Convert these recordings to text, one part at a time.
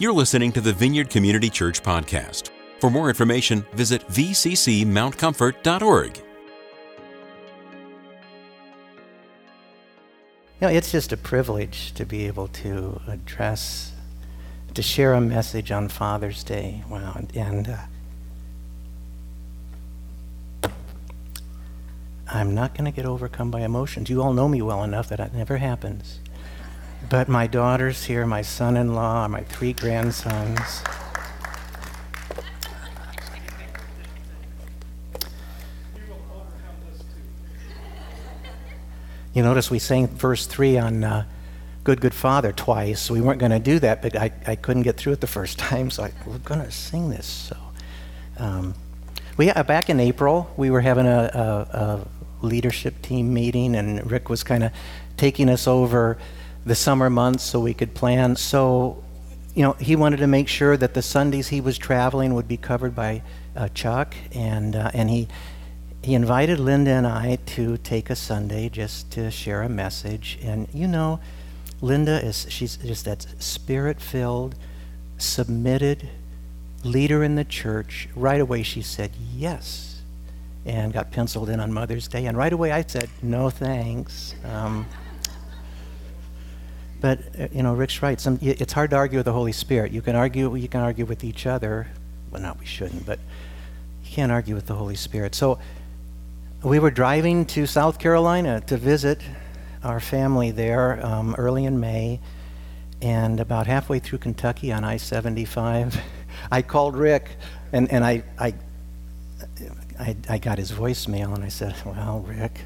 You're listening to the Vineyard Community Church podcast. For more information, visit vccmountcomfort.org. You know, it's just a privilege to be able to address, to share a message on Father's Day. Wow. And, and uh, I'm not going to get overcome by emotions. You all know me well enough that that never happens. But my daughter's here, my son in law, my three grandsons. You notice we sang verse 3 on uh, Good, Good Father twice. We weren't going to do that, but I, I couldn't get through it the first time, so I, we're going to sing this. So, um, we, uh, back in April, we were having a, a, a leadership team meeting, and Rick was kind of taking us over the summer months so we could plan. So, you know, he wanted to make sure that the Sundays he was traveling would be covered by uh, Chuck, and uh, and he he invited Linda and I to take a Sunday just to share a message. And you know, Linda is she's just that spirit-filled, submitted leader in the church. Right away, she said yes, and got penciled in on Mother's Day. And right away, I said no thanks. Um, but uh, you know, Rick's right. Some, it's hard to argue with the Holy Spirit. You can argue, you can argue with each other. Well, not we shouldn't, but you can't argue with the Holy Spirit. So we were driving to South Carolina to visit our family there um, early in May, and about halfway through Kentucky on I-75, I called Rick, and, and I, I, I, I got his voicemail, and I said, "Well, Rick."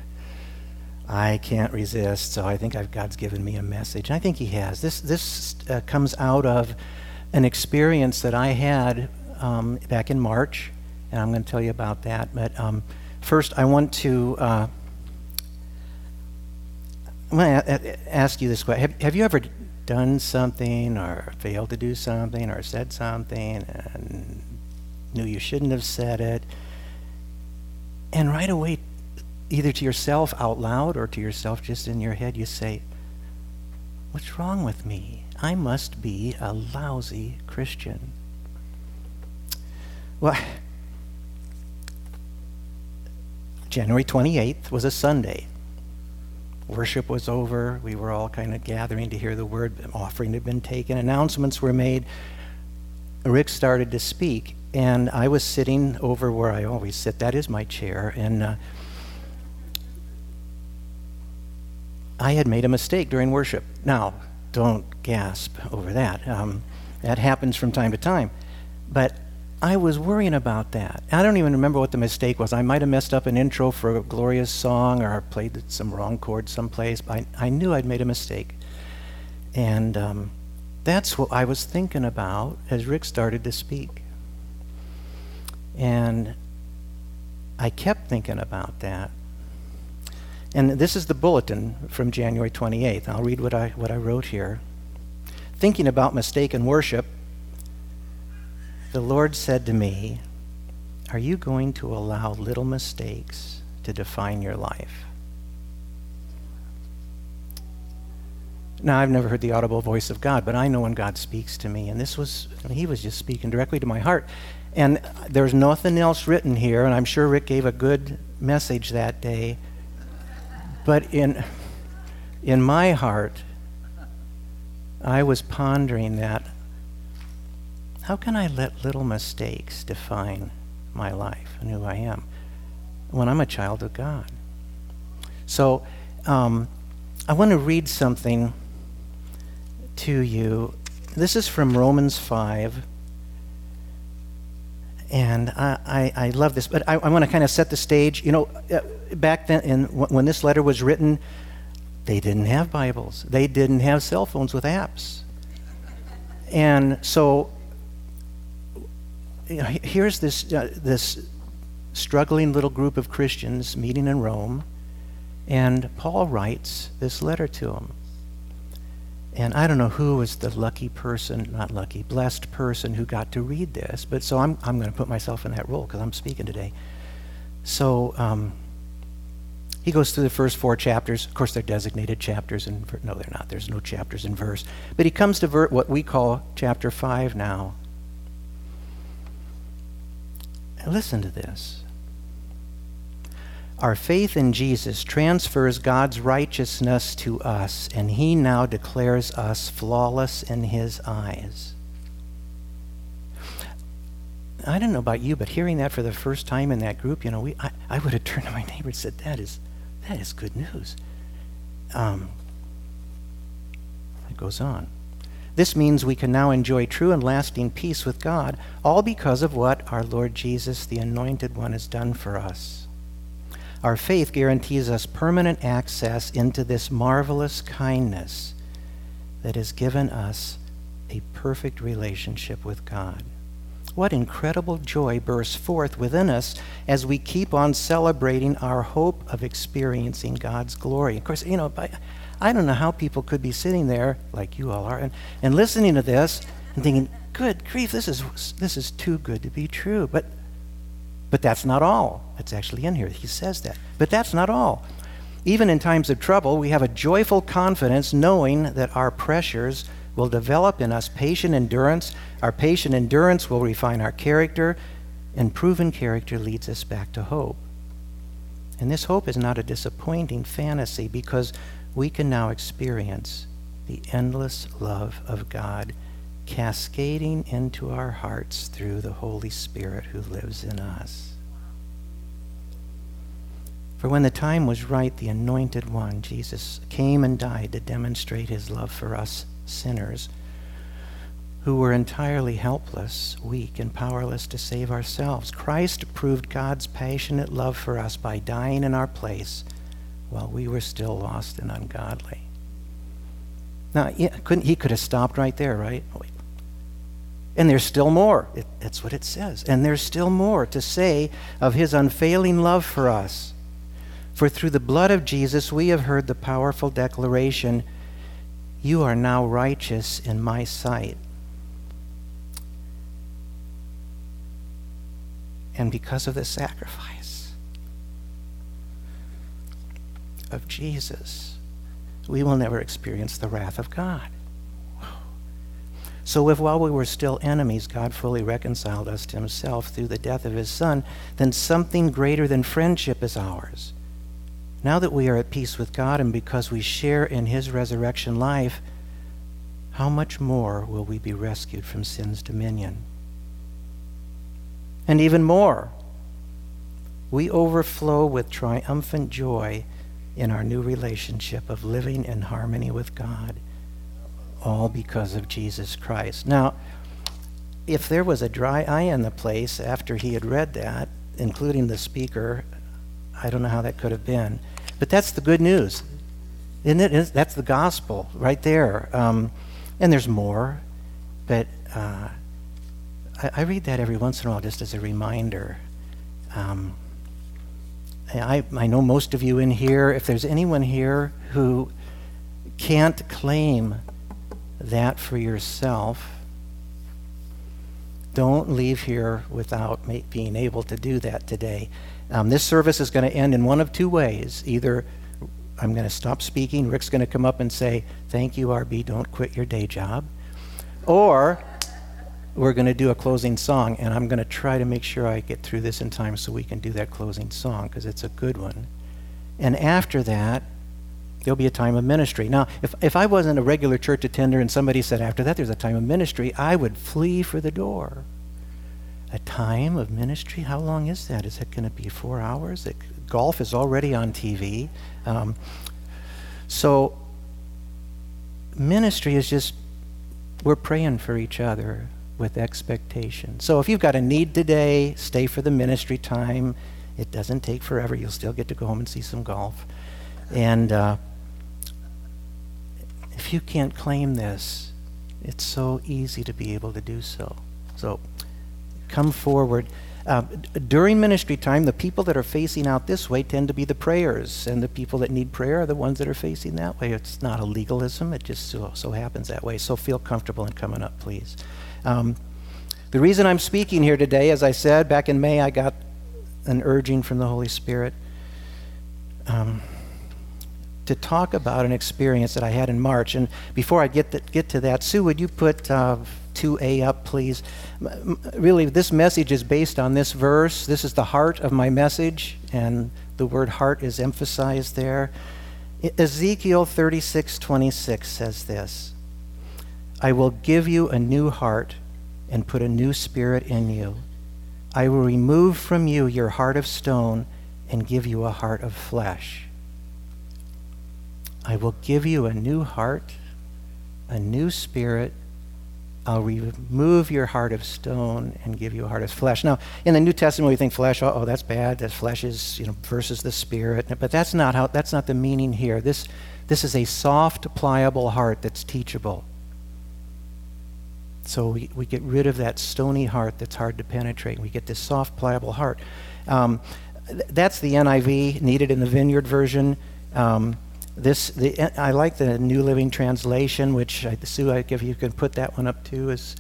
I can't resist, so I think I've, God's given me a message. I think He has. This, this uh, comes out of an experience that I had um, back in March, and I'm going to tell you about that. But um, first, I want to. Uh, I'm going to ask you this question: have, have you ever done something, or failed to do something, or said something, and knew you shouldn't have said it, and right away either to yourself out loud or to yourself just in your head, you say, What's wrong with me? I must be a lousy Christian. Well, January 28th was a Sunday. Worship was over. We were all kind of gathering to hear the word. Offering had been taken. Announcements were made. Rick started to speak, and I was sitting over where I always sit. That is my chair. And uh, I had made a mistake during worship. Now, don't gasp over that. Um, that happens from time to time. But I was worrying about that. I don't even remember what the mistake was. I might have messed up an intro for a glorious song or played some wrong chord someplace. But I, I knew I'd made a mistake. And um, that's what I was thinking about as Rick started to speak. And I kept thinking about that. And this is the bulletin from January 28th. I'll read what I, what I wrote here. Thinking about mistaken worship, the Lord said to me, Are you going to allow little mistakes to define your life? Now, I've never heard the audible voice of God, but I know when God speaks to me. And this was, I mean, he was just speaking directly to my heart. And there's nothing else written here, and I'm sure Rick gave a good message that day but in, in my heart, I was pondering that how can I let little mistakes define my life and who I am when I'm a child of God? So um, I want to read something to you. This is from Romans 5. And I, I, I love this, but I, I want to kind of set the stage. You know, uh, back then, in, when this letter was written, they didn't have Bibles. They didn't have cell phones with apps. And so you know, here's this, uh, this struggling little group of Christians meeting in Rome, and Paul writes this letter to them. And I don't know who was the lucky person, not lucky, blessed person who got to read this, but so I'm, I'm going to put myself in that role because I'm speaking today. So um, He goes through the first four chapters. Of course, they're designated chapters, and no, they're not. There's no chapters in verse. But he comes to ver- what we call chapter 5 now. Listen to this. Our faith in Jesus transfers God's righteousness to us, and he now declares us flawless in his eyes. I don't know about you, but hearing that for the first time in that group, you know, we, I, I would have turned to my neighbor and said, That is, that is good news. Um, it goes on. This means we can now enjoy true and lasting peace with God, all because of what our Lord Jesus, the Anointed One, has done for us. Our faith guarantees us permanent access into this marvelous kindness that has given us a perfect relationship with God. What incredible joy bursts forth within us as we keep on celebrating our hope of experiencing God's glory. Of course, you know, I don't know how people could be sitting there, like you all are, and, and listening to this and thinking, good grief, this is, this is too good to be true. But, but that's not all. It's actually in here. He says that. But that's not all. Even in times of trouble, we have a joyful confidence knowing that our pressures will develop in us patient endurance. Our patient endurance will refine our character, and proven character leads us back to hope. And this hope is not a disappointing fantasy because we can now experience the endless love of God cascading into our hearts through the Holy Spirit who lives in us. For when the time was right, the Anointed One, Jesus, came and died to demonstrate his love for us sinners who were entirely helpless, weak, and powerless to save ourselves. Christ proved God's passionate love for us by dying in our place while we were still lost and ungodly. Now, he, couldn't, he could have stopped right there, right? Oh, and there's still more. It, that's what it says. And there's still more to say of his unfailing love for us. For through the blood of Jesus, we have heard the powerful declaration you are now righteous in my sight. And because of the sacrifice of Jesus, we will never experience the wrath of God. So, if while we were still enemies, God fully reconciled us to himself through the death of his Son, then something greater than friendship is ours now that we are at peace with God and because we share in his resurrection life, how much more will we be rescued from sin's dominion? And even more, we overflow with triumphant joy in our new relationship of living in harmony with God, all because of Jesus Christ. Now, if there was a dry eye in the place after he had read that, including the speaker, I don't know how that could have been. But that's the good news. Isn't it? That's the gospel right there. Um, and there's more, but uh, I, I, read that every once in a while just as a reminder. Um, I, I know most of you in here, if there's anyone here who can't claim that for yourself, don't leave here without being able to do that today. Um, this service is going to end in one of two ways. Either I'm going to stop speaking, Rick's going to come up and say, Thank you, RB, don't quit your day job. Or we're going to do a closing song, and I'm going to try to make sure I get through this in time so we can do that closing song because it's a good one. And after that, there'll be a time of ministry. Now, if, if I wasn't a regular church attender and somebody said after that there's a time of ministry, I would flee for the door a time of ministry. How long is that? Is it going to be four hours? It, golf is already on TV. Um, so, ministry is just, we're praying for each other with expectation. So, if you've got a need today, stay for the ministry time. It doesn't take forever. You'll still get to go home and see some golf. And uh, if you can't claim this, it's so easy to be able to do so. So, come forward. Uh, during ministry time, the people that are facing out this way tend to be the prayers, and the people that need prayer are the ones that are facing that way. It's not a legalism, it just so, so happens that way. So feel comfortable in coming up, please. Um, the reason I'm speaking here today, as I said, back in May, I got an urging from the Holy Spirit. um, to talk about an experience that I had in March. And before I get, get to that, Sue, would you put uh, 2a up, please? Really, this message is based on this verse. This is the heart of my message, and the word heart is emphasized there. Ezekiel 36:26 says this I will give you a new heart and put a new spirit in you. I will remove from you your heart of stone and give you a heart of flesh. I will give you a new heart, a new spirit. I'll remove your heart of stone and give you a heart of flesh. Now, in the New Testament, we think flesh. Oh, that's bad. That flesh is, you know, versus the spirit. But that's not how. That's not the meaning here. This, this is a soft, pliable heart that's teachable. So we, we get rid of that stony heart that's hard to penetrate. We get this soft, pliable heart. Um, th- that's the NIV needed in the Vineyard version. Um, this the I like the New Living Translation, which I, Sue, I, if you can put that one up too, is,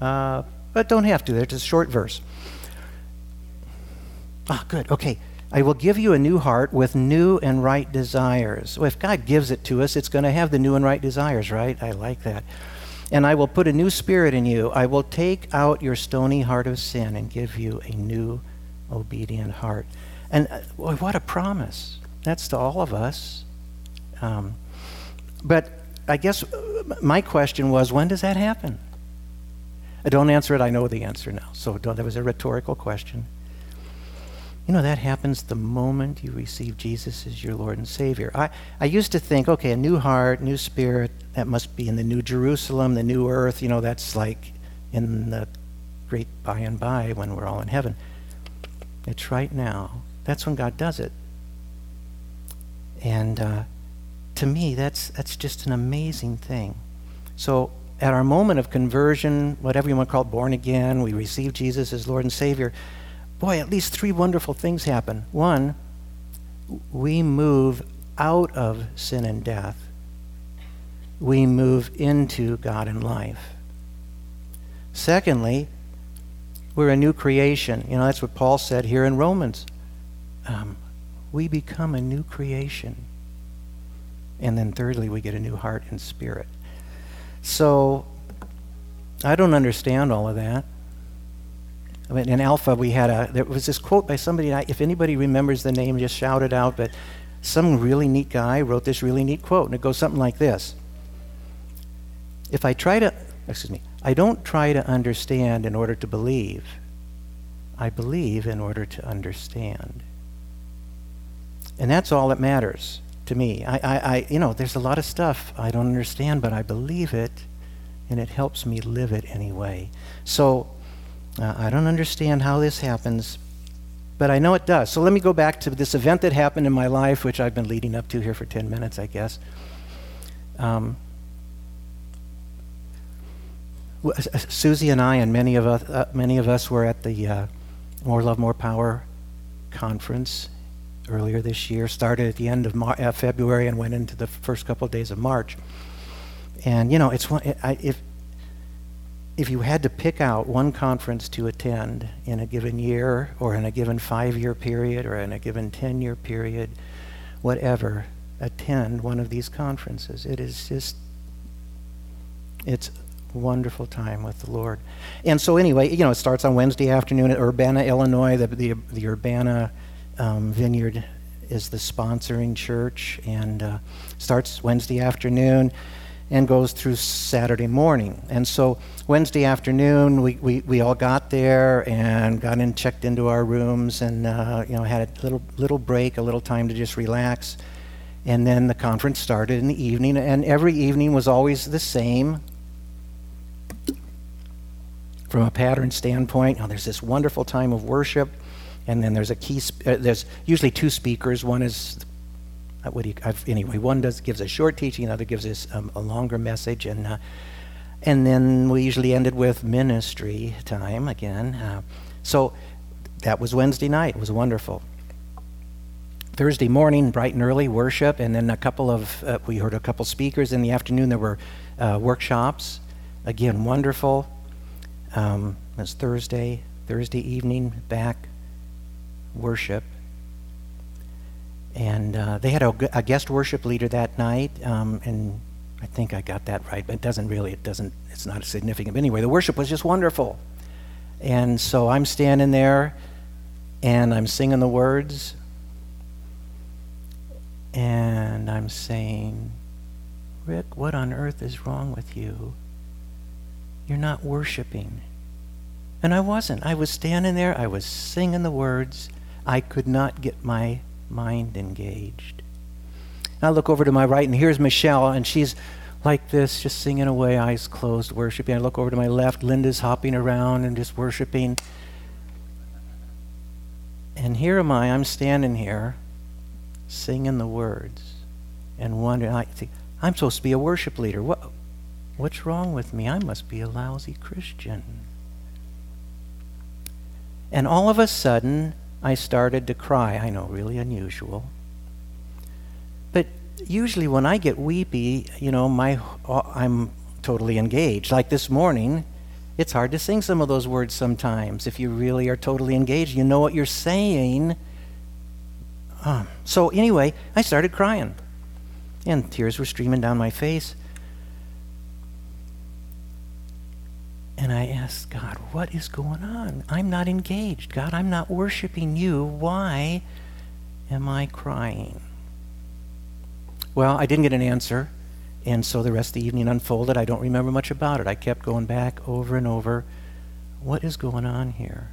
uh, but don't have to. It's a short verse. Ah, good. Okay. I will give you a new heart with new and right desires. Well, if God gives it to us, it's going to have the new and right desires, right? I like that. And I will put a new spirit in you. I will take out your stony heart of sin and give you a new obedient heart. And uh, what a promise. That's to all of us. Um, but I guess uh, my question was when does that happen? I don't answer it, I know the answer now. So that was a rhetorical question. You know, that happens the moment you receive Jesus as your Lord and Savior. I, I used to think, okay, a new heart, new spirit, that must be in the New Jerusalem, the new earth. You know, that's like in the great by and by when we're all in heaven. It's right now. That's when God does it. And uh, to me, that's, that's just an amazing thing. So, at our moment of conversion, whatever you want to call it, born again, we receive Jesus as Lord and Savior, boy, at least three wonderful things happen. One, we move out of sin and death, we move into God and life. Secondly, we're a new creation. You know, that's what Paul said here in Romans. Um, we become a new creation. And then thirdly, we get a new heart and spirit. So I don't understand all of that. I mean, in Alpha, we had a, there was this quote by somebody, if anybody remembers the name, just shout it out, but some really neat guy wrote this really neat quote, and it goes something like this If I try to, excuse me, I don't try to understand in order to believe, I believe in order to understand. And that's all that matters to me. I, I, I, you know, there's a lot of stuff I don't understand, but I believe it, and it helps me live it anyway. So uh, I don't understand how this happens, but I know it does. So let me go back to this event that happened in my life, which I've been leading up to here for 10 minutes, I guess. Um, Susie and I, and many of us, uh, many of us were at the uh, More Love, More Power conference earlier this year. Started at the end of Mar- uh, February and went into the first couple of days of March. And you know, it's one. I, if if you had to pick out one conference to attend in a given year, or in a given five-year period, or in a given ten-year period, whatever, attend one of these conferences. It is just. It's wonderful time with the Lord. And so, anyway, you know, it starts on Wednesday afternoon at Urbana, Illinois. The, the, the Urbana um, Vineyard is the sponsoring church and uh, starts Wednesday afternoon and goes through Saturday morning. And so, Wednesday afternoon, we, we, we all got there and got in, checked into our rooms, and uh, you know, had a little, little break, a little time to just relax. And then the conference started in the evening, and every evening was always the same from a pattern standpoint. Now, there's this wonderful time of worship, and then there's a key. Sp- uh, there's usually two speakers. One is uh, what do you, I've, anyway. One does gives a short teaching, Another gives us um, a longer message, and uh, and then we usually ended with ministry time again. Uh, so that was Wednesday night. It was wonderful. Thursday morning, bright and early, worship, and then a couple of uh, we heard a couple speakers in the afternoon. There were workshops, again wonderful. Um, was Thursday, Thursday evening, back, worship. And uh, they had a, a, guest worship leader that night, um, and I think I got that right, but it doesn't really, it doesn't, it's not significant. But anyway, the worship was just wonderful. And so I'm standing there and I'm singing the words and I'm saying, Rick, what on earth is wrong with you? You're not worshiping. And I wasn't. I was standing there, I was singing the words. I could not get my mind engaged. And I look over to my right, and here's Michelle, and she's like this, just singing away, eyes closed, worshiping. I look over to my left, Linda's hopping around and just worshiping. And here am I, I'm standing here singing the words and wondering, I think, I'm supposed to be a worship leader. What, what's wrong with me? I must be a lousy Christian. And all of a sudden, I started to cry. I know, really unusual. But usually when I get weepy, you know, my, I'm totally engaged. Like this morning, it's hard to sing some of those words sometimes if you really are totally engaged. You know what you're saying. Um, so, anyway, I started crying, and tears were streaming down my face. And I asked God, what is going on? I'm not engaged. God, I'm not worshiping you. Why am I crying? Well, I didn't get an answer. And so the rest of the evening unfolded. I don't remember much about it. I kept going back over and over. What is going on here?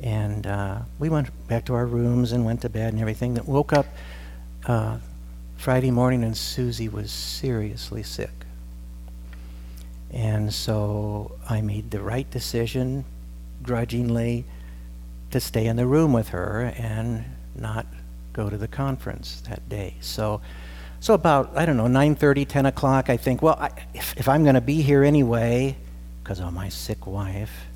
And uh, we went back to our rooms and went to bed and everything. Woke up uh, Friday morning and Susie was seriously sick. And so I made the right decision, grudgingly, to stay in the room with her and not go to the conference that day. So so about, I don't know, 9.30, 10 o'clock, I think, well, I, if, if I'm going to be here anyway, because of my sick wife,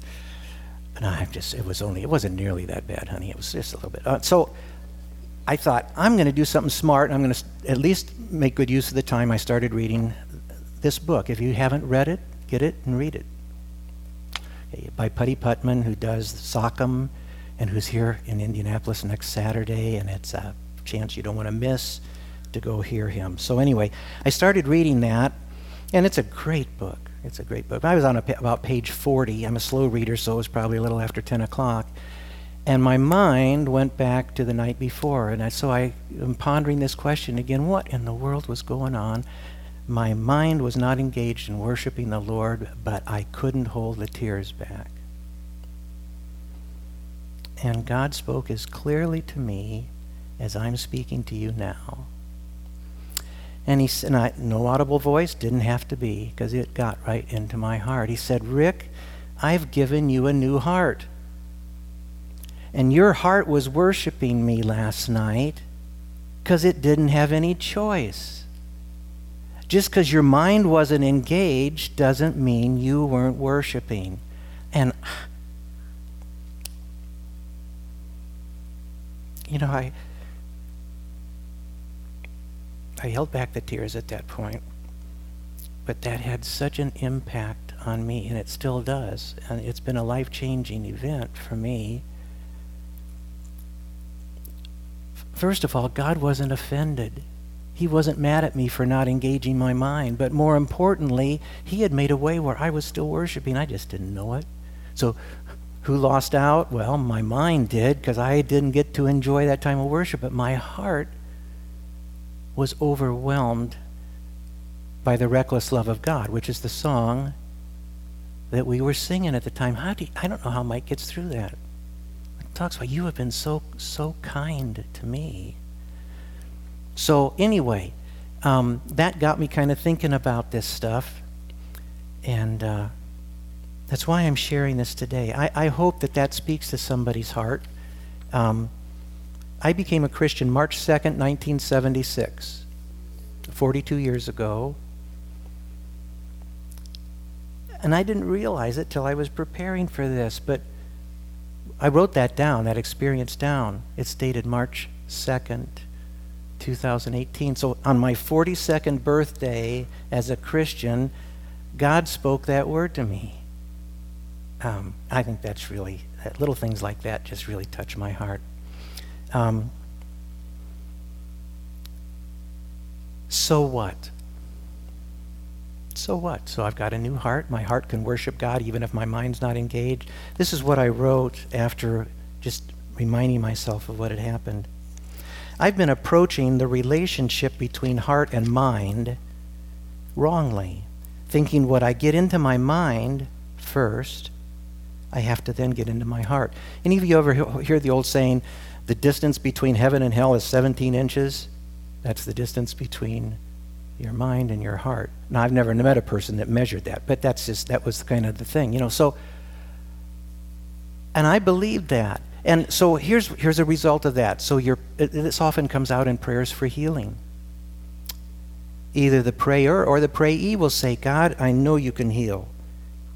and I just, it was only, it wasn't nearly that bad, honey. It was just a little bit. Uh, so I thought, I'm going to do something smart. I'm going to at least make good use of the time I started reading this book. If you haven't read it, get it and read it. Okay, by Putty Putman, who does Sockham and who's here in Indianapolis next Saturday, and it's a chance you don't want to miss to go hear him. So, anyway, I started reading that, and it's a great book. It's a great book. I was on a, about page 40. I'm a slow reader, so it was probably a little after 10 o'clock. And my mind went back to the night before. And I, so I am pondering this question again what in the world was going on? My mind was not engaged in worshiping the Lord, but I couldn't hold the tears back. And God spoke as clearly to me as I'm speaking to you now. And he said, I, no audible voice, didn't have to be, because it got right into my heart. He said, Rick, I've given you a new heart. And your heart was worshiping me last night because it didn't have any choice. Just because your mind wasn't engaged doesn't mean you weren't worshiping. And, you know, I I held back the tears at that point. But that had such an impact on me, and it still does. And it's been a life changing event for me. First of all, God wasn't offended. He wasn't mad at me for not engaging my mind. But more importantly, He had made a way where I was still worshiping. I just didn't know it. So, who lost out? Well, my mind did because I didn't get to enjoy that time of worship. But my heart was overwhelmed by the reckless love of God, which is the song that we were singing at the time. How do you, I don't know how Mike gets through that. It talks about you have been so so kind to me. So anyway, um, that got me kind of thinking about this stuff, and uh, that's why I'm sharing this today. I, I, hope that that speaks to somebody's heart. Um, I became a Christian March 2nd, 1976, 42 years ago. And I didn't realize it till I was preparing for this, but I wrote that down, that experience down. It's dated March 2nd, 2018. So on my 42nd birthday as a Christian, God spoke that word to me. Um, I think that's really, little things like that just really touch my heart. Um, So what? So what? So I've got a new heart. My heart can worship God even if my mind's not engaged. This is what I wrote after just reminding myself of what had happened. I've been approaching the relationship between heart and mind wrongly, thinking what I get into my mind first, I have to then get into my heart. Any of you ever hear the old saying, the distance between heaven and hell is 17 inches? That's the distance between your mind and your heart. Now, I've never met a person that measured that, but that's just, that was kind of the thing, you know. So, and I believed that. And so here's, here's a result of that. So you this often comes out in prayers for healing. Either the prayer or the prayee will say, God, I know you can heal.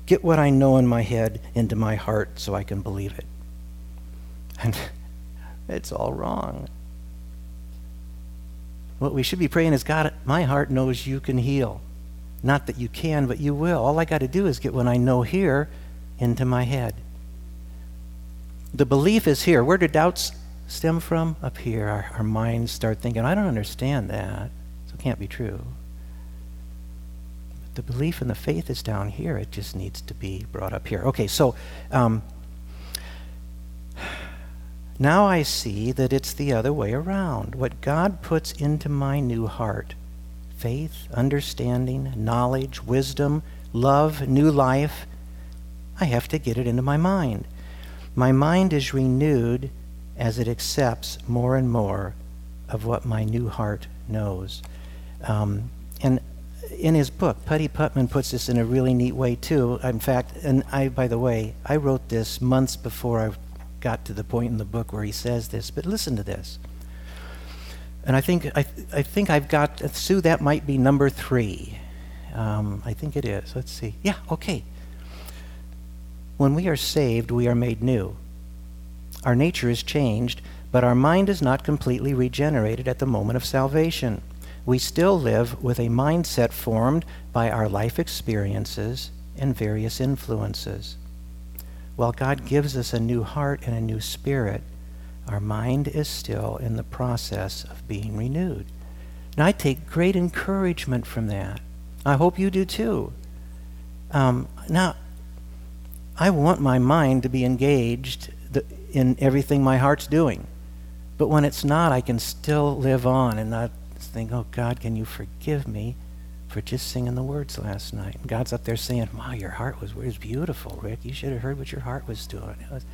Get what I know in my head into my heart so I can believe it. And it's all wrong. What we should be praying is, God, my heart knows you can heal. Not that you can, but you will. All I got to do is get what I know here into my head. The belief is here. Where do doubts stem from? Up here. Our, our minds start thinking, I don't understand that. So it can't be true. But the belief and the faith is down here. It just needs to be brought up here. Okay, so um, now I see that it's the other way around. What God puts into my new heart faith, understanding, knowledge, wisdom, love, new life I have to get it into my mind. My mind is renewed as it accepts more and more of what my new heart knows. Um, and in his book, Putty Putman puts this in a really neat way too. In fact, and I, by the way, I wrote this months before I got to the point in the book where he says this, but listen to this. And I think, I, I think I've got, Sue, that might be number three. Um, I think it is. Let's see. Yeah, okay. When we are saved, we are made new. Our nature is changed, but our mind is not completely regenerated at the moment of salvation. We still live with a mindset formed by our life experiences and various influences. While God gives us a new heart and a new spirit, our mind is still in the process of being renewed. And I take great encouragement from that. I hope you do too. Um, now, I want my mind to be engaged in everything my heart's doing. But when it's not, I can still live on and not think, oh, God, can you forgive me for just singing the words last night. And God's up there saying, Wow, your heart was, was beautiful, Rick. You should have heard what your heart was doing. Was,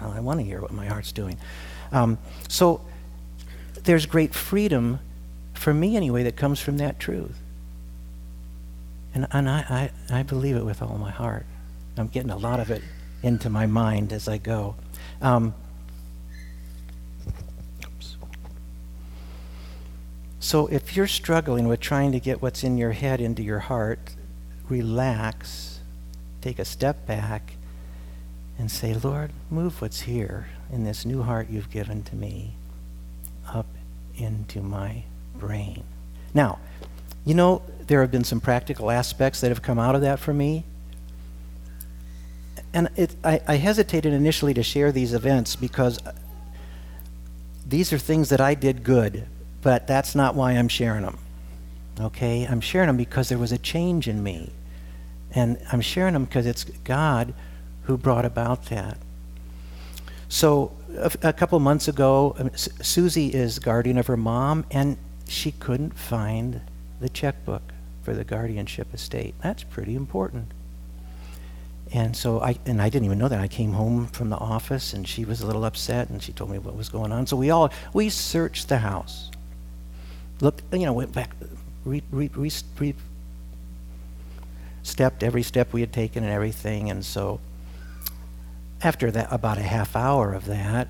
I want to hear what my heart's doing. Um, so there's great freedom, for me anyway, that comes from that truth. And, and I, I, I believe it with all my heart. I'm getting a lot of it into my mind as I go. Um, So if you're struggling with trying to get what's in your head into your heart, relax, take a step back, and say, Lord, move what's here in this new heart you've given to me up into my brain. Now, you know, there have been some practical aspects that have come out of that for me. And it, I, I hesitated initially to share these events because these are things that I did good but that's not why I'm sharing them. Okay? I'm sharing them because there was a change in me. And I'm sharing them because it's God who brought about that. So, a, a couple months ago, um, Susie is guardian of her mom, and she couldn't find the checkbook for the guardianship estate. That's pretty important. And so I and I didn't even know that. I came home from the office and she was a little upset and she told me what was going on. So we all we searched the house looked, you know, went back, re, re, re, re, stepped every step we had taken and everything. And so after that, about a half hour of that,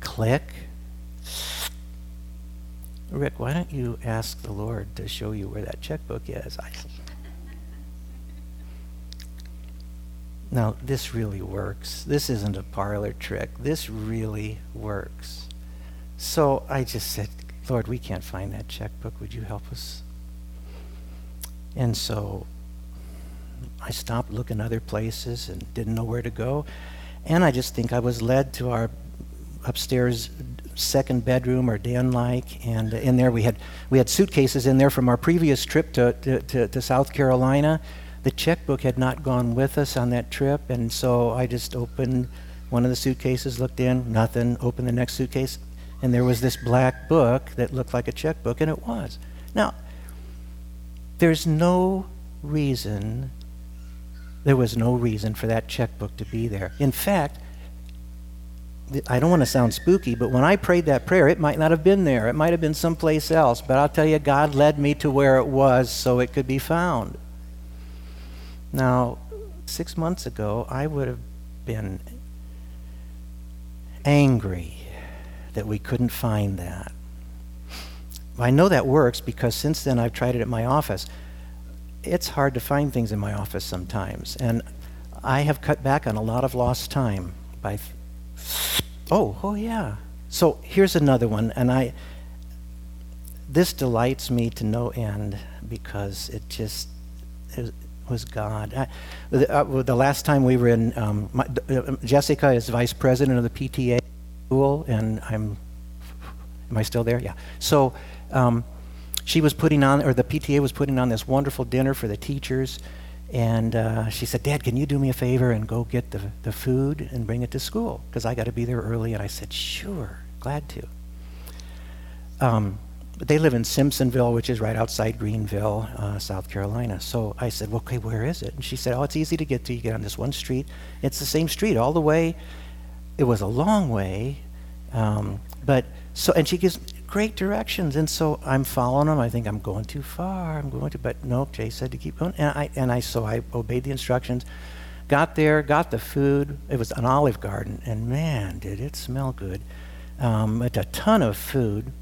click. Rick, why don't you ask the Lord to show you where that checkbook is? I, now, this really works. This isn't a parlor trick. This really works. So I just said, Lord, we can't find that checkbook. Would you help us? And so I stopped looking other places and didn't know where to go. And I just think I was led to our upstairs second bedroom or den like. And in there we had, we had suitcases in there from our previous trip to, to, to, to South Carolina. The checkbook had not gone with us on that trip, and so I just opened one of the suitcases, looked in, nothing, opened the next suitcase, and there was this black book that looked like a checkbook, and it was. Now, there's no reason, there was no reason for that checkbook to be there. In fact, I don't want to sound spooky, but when I prayed that prayer, it might not have been there. It might have been someplace else. But I'll tell you, God led me to where it was so it could be found. Now, six months ago, I would have been angry that we couldn't find that. I know that works because since then I've tried it at my office. It's hard to find things in my office sometimes, and I have cut back on a lot of lost time by. oh, oh yeah. So here's another one, and I. This delights me to no end because it just it was God. I, the, uh, the, last time we were in, um, my, uh, Jessica is vice president of the PTA school, and I'm. Am I still there? Yeah. So um, she was putting on, or the PTA was putting on this wonderful dinner for the teachers. And uh, she said, Dad, can you do me a favor and go get the, the food and bring it to school? Because I got to be there early. And I said, Sure, glad to. Um, they live in Simpsonville, which is right outside Greenville, uh, South Carolina. So I said, well, okay, where is it? And she said, oh, it's easy to get to. You get on this one street. It's the same street all the way. It was a long way. Um, but so, and she gives great directions. And so I'm following them. I think I'm going too far. I'm going to, but no, Jay said to keep going. And I, and I, so I obeyed the instructions. Got there, got the food. It was an olive garden, and man, did it smell good. Um, a ton of food.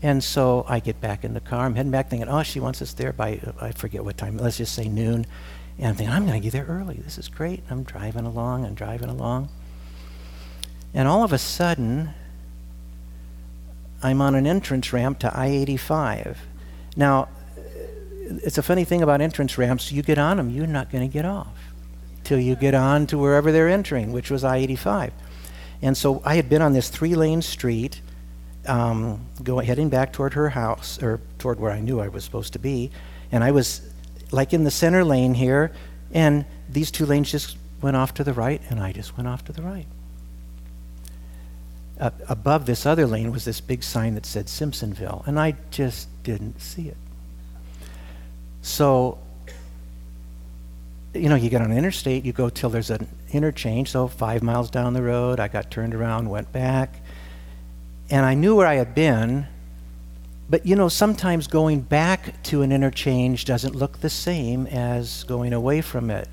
And so I get back in the car. I'm heading back thinking, oh, she wants us there by, I forget what time, let's just say noon. And I'm thinking, I'm going to get there early. This is great. I'm driving along and driving along. And all of a sudden, I'm on an entrance ramp to I 85. Now, it's a funny thing about entrance ramps. You get on them, you're not going to get off till you get on to wherever they're entering, which was I 85. And so I had been on this three lane street, um, going, heading back toward her house, or toward where I knew I was supposed to be. And I was like in the center lane here, and these two lanes just went off to the right, and I just went off to the right uh, above this other lane was this big sign that said Simpsonville, and I just didn't see it. So, you know, you get on an interstate, you go till there's an interchange, so five miles down the road, I got turned around, went back, and I knew where I had been, but you know, sometimes going back to an interchange doesn't look the same as going away from it.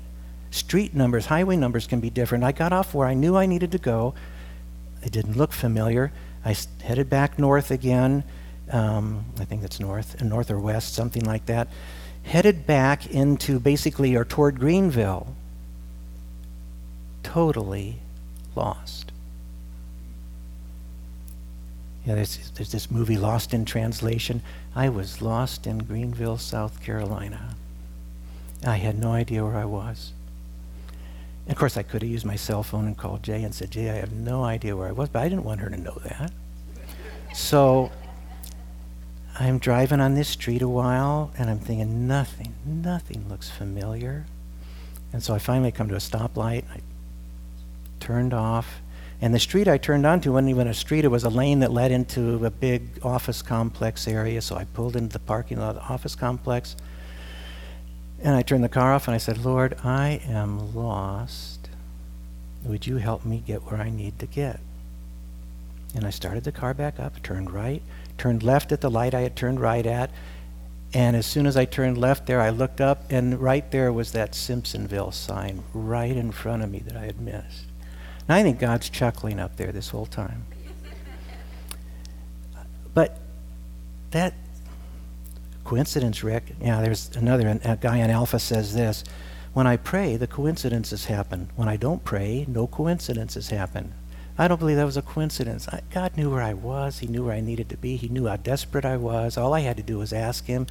Street numbers, highway numbers can be different. I got off where I knew I needed to go it didn't look familiar. I headed back north again. Um, I think that's north, north or west, something like that. Headed back into basically or toward Greenville. Totally lost. Yeah, there's, there's this movie, Lost in Translation. I was lost in Greenville, South Carolina. I had no idea where I was. And of course, I could have used my cell phone and called Jay and said, Jay, I have no idea where I was, but I didn't want her to know that. So I'm driving on this street a while, and I'm thinking, nothing, nothing looks familiar. And so I finally come to a stoplight. I turned off. And the street I turned onto wasn't even a street, it was a lane that led into a big office complex area. So I pulled into the parking lot of the office complex. And I turned the car off and I said, Lord, I am lost. Would you help me get where I need to get? And I started the car back up, turned right, turned left at the light I had turned right at. And as soon as I turned left there, I looked up, and right there was that Simpsonville sign right in front of me that I had missed. And I think God's chuckling up there this whole time. But that Coincidence, Rick? Yeah, there's another guy in Alpha says this. When I pray, the coincidences happen. When I don't pray, no coincidences happen. I don't believe that was a coincidence. I, God knew where I was. He knew where I needed to be. He knew how desperate I was. All I had to do was ask Him.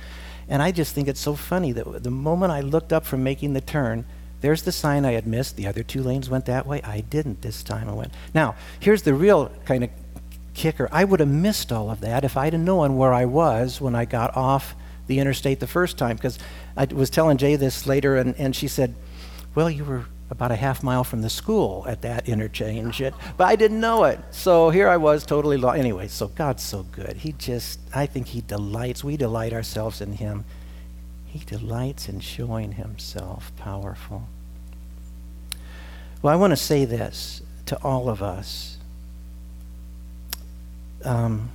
And I just think it's so funny that the moment I looked up from making the turn, there's the sign I had missed. The other two lanes went that way. I didn't this time. I went. Now, here's the real kind of kicker. I would have missed all of that if I'd have known where I was when I got off the interstate the first time. Because I was telling Jay this later, and, and she said, Well, you were about a half mile from the school at that interchange. It, but I didn't know it. So here I was totally lost. Anyway, so God's so good. He just, I think He delights, we delight ourselves in Him. He delights in showing Himself powerful. Well, I want to say this to all of us. Um,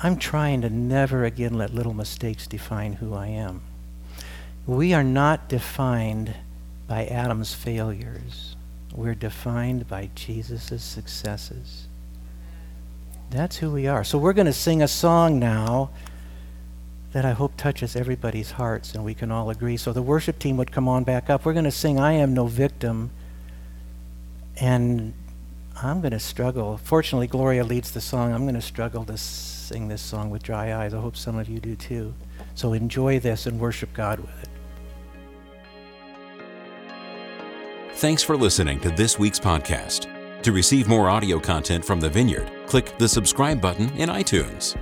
I'm trying to never again let little mistakes define who I am. We are not defined by Adam's failures. We're defined by Jesus' successes. That's who we are. So we're going to sing a song now that I hope touches everybody's hearts and we can all agree. So the worship team would come on back up. We're going to sing I Am No Victim. And I'm going to struggle. Fortunately, Gloria leads the song. I'm going to struggle to sing this song with dry eyes. I hope some of you do too. So enjoy this and worship God with it. Thanks for listening to this week's podcast. To receive more audio content from the Vineyard, click the subscribe button in iTunes.